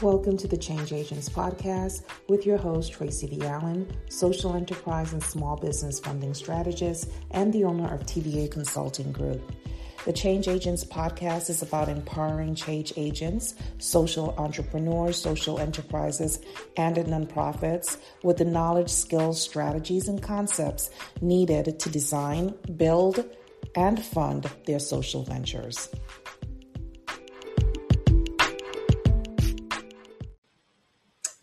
Welcome to the Change Agents podcast with your host, Tracy V. Allen, social enterprise and small business funding strategist and the owner of TVA Consulting Group. The Change Agents podcast is about empowering change agents, social entrepreneurs, social enterprises, and nonprofits with the knowledge, skills, strategies, and concepts needed to design, build, and fund their social ventures.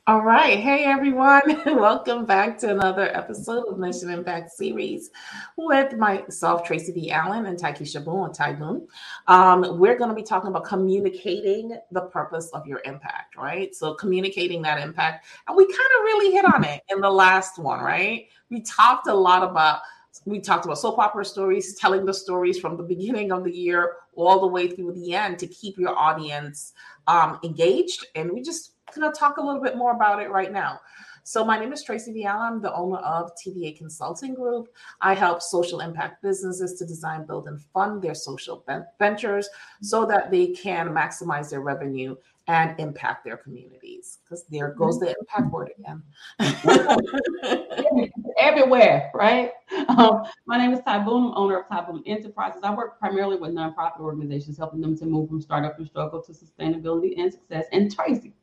All right. Hey, everyone. Welcome back to another episode of Mission Impact Series with myself, Tracy V. Allen, and Taikisha Boone, or Um, we're going to be talking about communicating the purpose of your impact, right? So, communicating that impact. And we kind of really hit on it in the last one, right? We talked a lot about we talked about soap opera stories, telling the stories from the beginning of the year all the way through the end to keep your audience um, engaged. And we just to talk a little bit more about it right now. So, my name is Tracy V. Allen. I'm the owner of TVA Consulting Group. I help social impact businesses to design, build, and fund their social ventures so that they can maximize their revenue and impact their communities. Because there goes the impact word again. Everywhere, right? Um, my name is Ty Boone, owner of Ty Boone Enterprises. I work primarily with nonprofit organizations, helping them to move from startup and struggle to sustainability and success. And Tracy,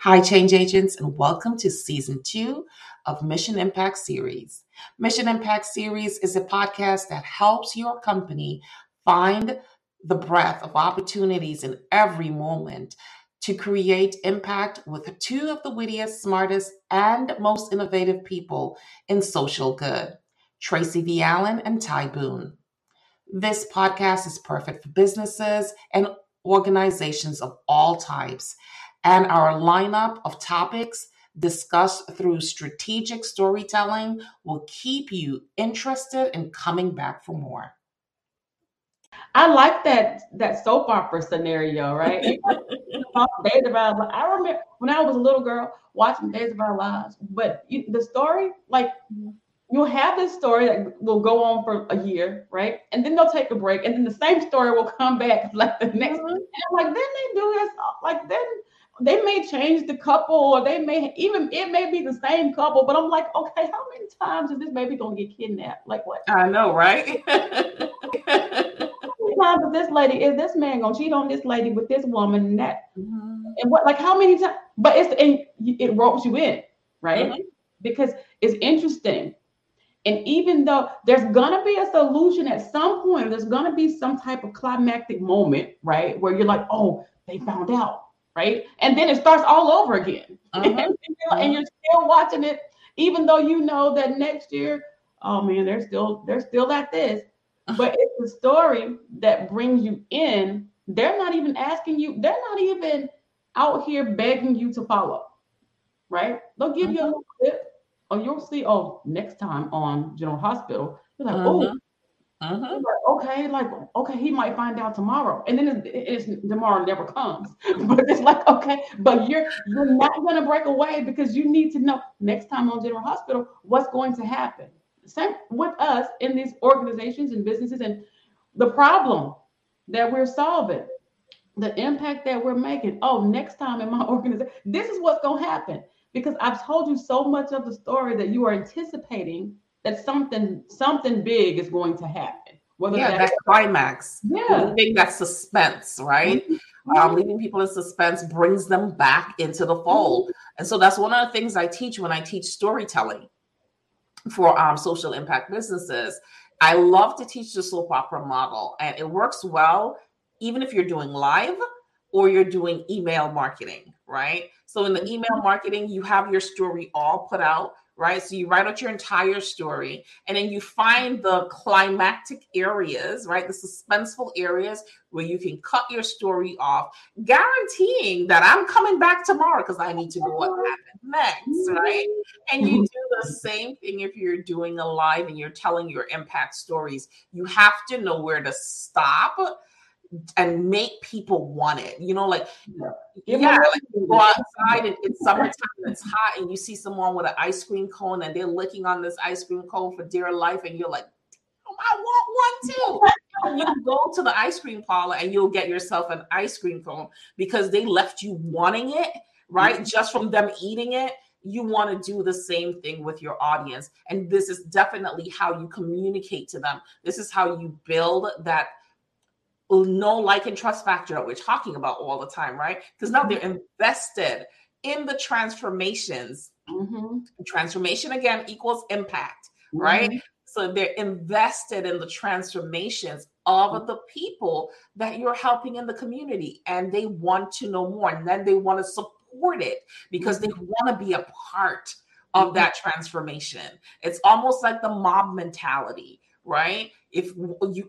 Hi, change agents, and welcome to season two of Mission Impact Series. Mission Impact Series is a podcast that helps your company find the breadth of opportunities in every moment to create impact with two of the wittiest, smartest, and most innovative people in social good Tracy V. Allen and Ty Boone. This podcast is perfect for businesses and organizations of all types and our lineup of topics discussed through strategic storytelling will keep you interested in coming back for more. I like that that soap opera scenario, right? Days of Our Lives. I remember when I was a little girl watching Days of Our Lives, but you, the story, like you'll have this story that will go on for a year, right? And then they'll take a break, and then the same story will come back like the next. Mm-hmm. And I'm like, then they do this, like then they may change the couple or they may even it may be the same couple but i'm like okay how many times is this baby gonna get kidnapped? Like what? I know right? Times is this lady is this man gonna cheat on this lady with this woman and that? Mm-hmm. and what like how many times but it's and it ropes you in right? Mm-hmm. because it's interesting. And even though there's gonna be a solution at some point there's gonna be some type of climactic moment right? Where you're like oh they found out right? And then it starts all over again. Uh-huh. and, you're, and, you're, still watching it, even though you know that next year, oh man, they're still they're still at this. Uh-huh. But it's the story that brings you in. They're not even asking you, they're not even out here begging you to follow, right? They'll give uh-huh. you a uh-huh. little bit, or you'll see, oh, next time on General Hospital, you're like, oh, uh-huh. Like, okay, like okay, he might find out tomorrow, and then it's, it's, tomorrow never comes. but it's like okay, but you're you're not to break away because you need to know next time on General Hospital what's going to happen. Same with us in these organizations and businesses, and the problem that we're solving, the impact that we're making. Oh, next time in my organization, this is what's to happen because I've told you so much of the story that you are anticipating that something something big is going to happen. Whether yeah, that climax. Yeah. Leaving that suspense, right? Mm-hmm. Um, leaving people in suspense brings them back into the fold. Mm-hmm. And so that's one of the things I teach when I teach storytelling for um, social impact businesses. I love to teach the soap opera model, and it works well even if you're doing live or you're doing email marketing, right? So in the mm-hmm. email marketing, you have your story all put out right? So you write out your entire story and then you find the climactic areas, right? The suspenseful areas where you can cut your story off, guaranteeing that I'm coming back tomorrow because I need to know what happened next, right? And you mm-hmm. do the same thing if you're doing a live and you're telling your impact stories. You have to know where to stop and make people want it. You know, like yeah, yeah like you go outside and it's summertime, and it's hot, and you see someone with an ice cream cone and they're licking on this ice cream cone for dear life, and you're like, I want one too. and you go to the ice cream parlor and you'll get yourself an ice cream cone because they left you wanting it, right? Mm-hmm. Just from them eating it. You want to do the same thing with your audience. And this is definitely how you communicate to them. This is how you build that no like and trust factor that we're talking about all the time, right? Because now they're mm-hmm. invested in the transformations. Mm-hmm. Transformation again equals impact, mm-hmm. right? So they're invested in the transformations of mm-hmm. the people that you're helping in the community and they want to know more and then they want to support it because they mm-hmm. want to be a part of that transformation. It's almost like the mob mentality right? If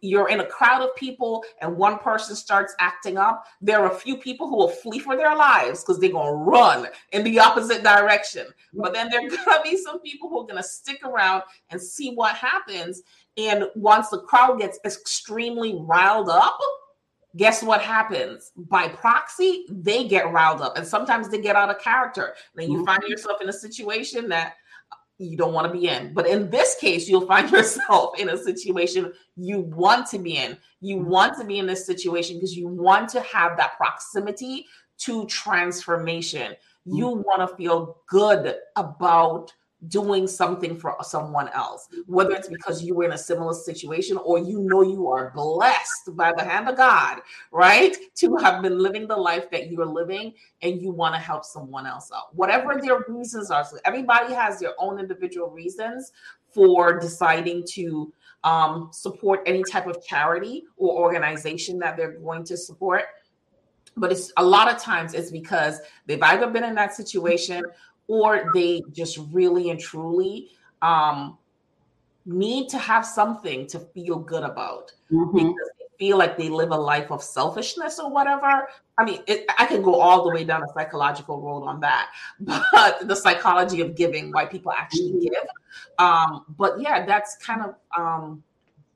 you're in a crowd of people and one person starts acting up, there are a few people who will flee for their lives because they're going to run in the opposite direction. But then there are going to be some people who are going to stick around and see what happens. And once the crowd gets extremely riled up, guess what happens? By proxy, they get riled up and sometimes they get out of character. Then you find mm-hmm. yourself in a situation that you don't want to be in. But in this case, you'll find yourself in a situation you want to be in. You mm-hmm. want to be in this situation because you want to have that proximity to transformation. You mm-hmm. want to feel good about doing something for someone else, whether it's because you were in a similar situation or you know you are blessed by the hand of God, right? To have been living the life that you're living and you want to help someone else out. Whatever their reasons are. So everybody has their own individual reasons for deciding to um, support any type of charity or organization that they're going to support but it's a lot of times it's because they've either been in that situation or they just really and truly um, need to have something to feel good about mm-hmm. because they feel like they live a life of selfishness or whatever. I mean, it, I can go all the way down a psychological road on that, but the psychology of giving, why people actually mm-hmm. give. Um, but yeah, that's kind of um,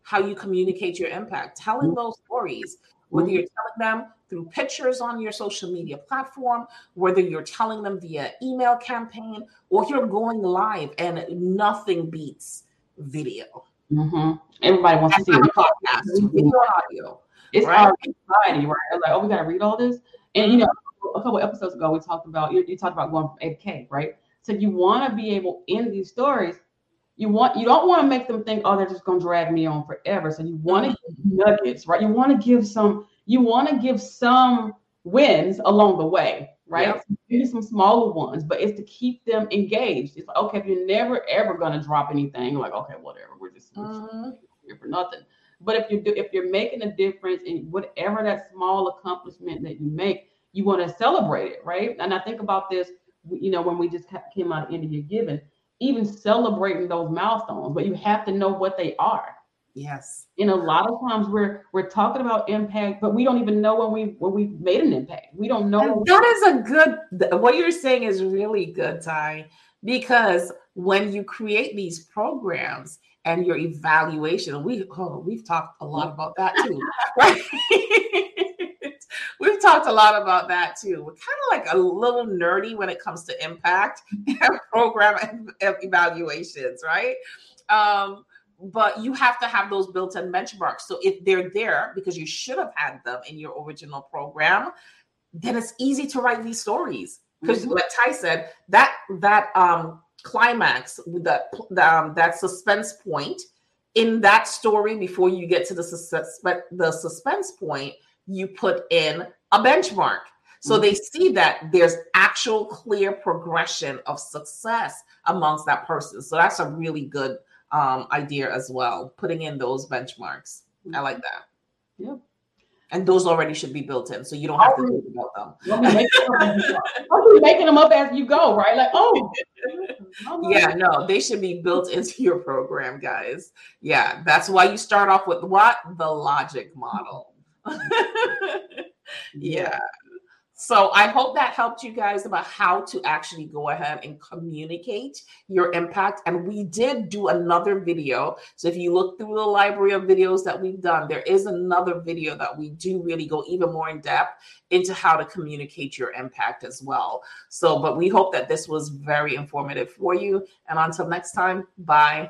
how you communicate your impact, telling mm-hmm. those stories, whether you're telling them through pictures on your social media platform, whether you're telling them via email campaign or you're going live, and nothing beats video. Mm-hmm. Everybody wants to see a podcast, video audio. It's right? our anxiety, right? Like, oh, we got to read all this. And you know, a couple episodes ago, we talked about you, you talked about going from A to K, right? So you want to be able in these stories. You want you don't want to make them think, oh, they're just going to drag me on forever. So you want to mm-hmm. give nuggets, right? You want to give some you want to give some wins along the way, right? Yep. maybe some smaller ones, but it's to keep them engaged. It's like, okay, if you're never ever gonna drop anything, like, okay, whatever, we're just, uh-huh. here for nothing. But if you do, if you're making a difference in whatever that small accomplishment that you make, you want to celebrate it, right? And I think about this, you know, when we just came out of India Giving, even celebrating those milestones, but you have to know what they are. Yes. And a lot of times we're we're talking about impact, but we don't even know when we when we made an impact. We don't know. that is a good. What you're saying is really good, Ty, because when you create these programs and your evaluation, we oh, we've talked a lot about that too, right? Talked a lot about that too. We're kind of like a little nerdy when it comes to impact and program evaluations, right? Um, but you have to have those built-in benchmarks. So if they're there because you should have had them in your original program, then it's easy to write these stories. Because mm-hmm. like Ty said, that that um climax that um, that suspense point in that story before you get to the suspense the suspense point, you put in a benchmark. So mm-hmm. they see that there's actual clear progression of success amongst that person. So that's a really good um, idea as well, putting in those benchmarks. Mm-hmm. I like that. Yeah. And those already should be built in, so you don't have to think about them. You're making them up as you go, right? Like, oh, yeah, no, they should be built into your program, guys. Yeah, that's why you start off with what the logic model. yeah. So I hope that helped you guys about how to actually go ahead and communicate your impact. And we did do another video. So if you look through the library of videos that we've done, there is another video that we do really go even more in depth into how to communicate your impact as well. So, but we hope that this was very informative for you. And until next time, bye.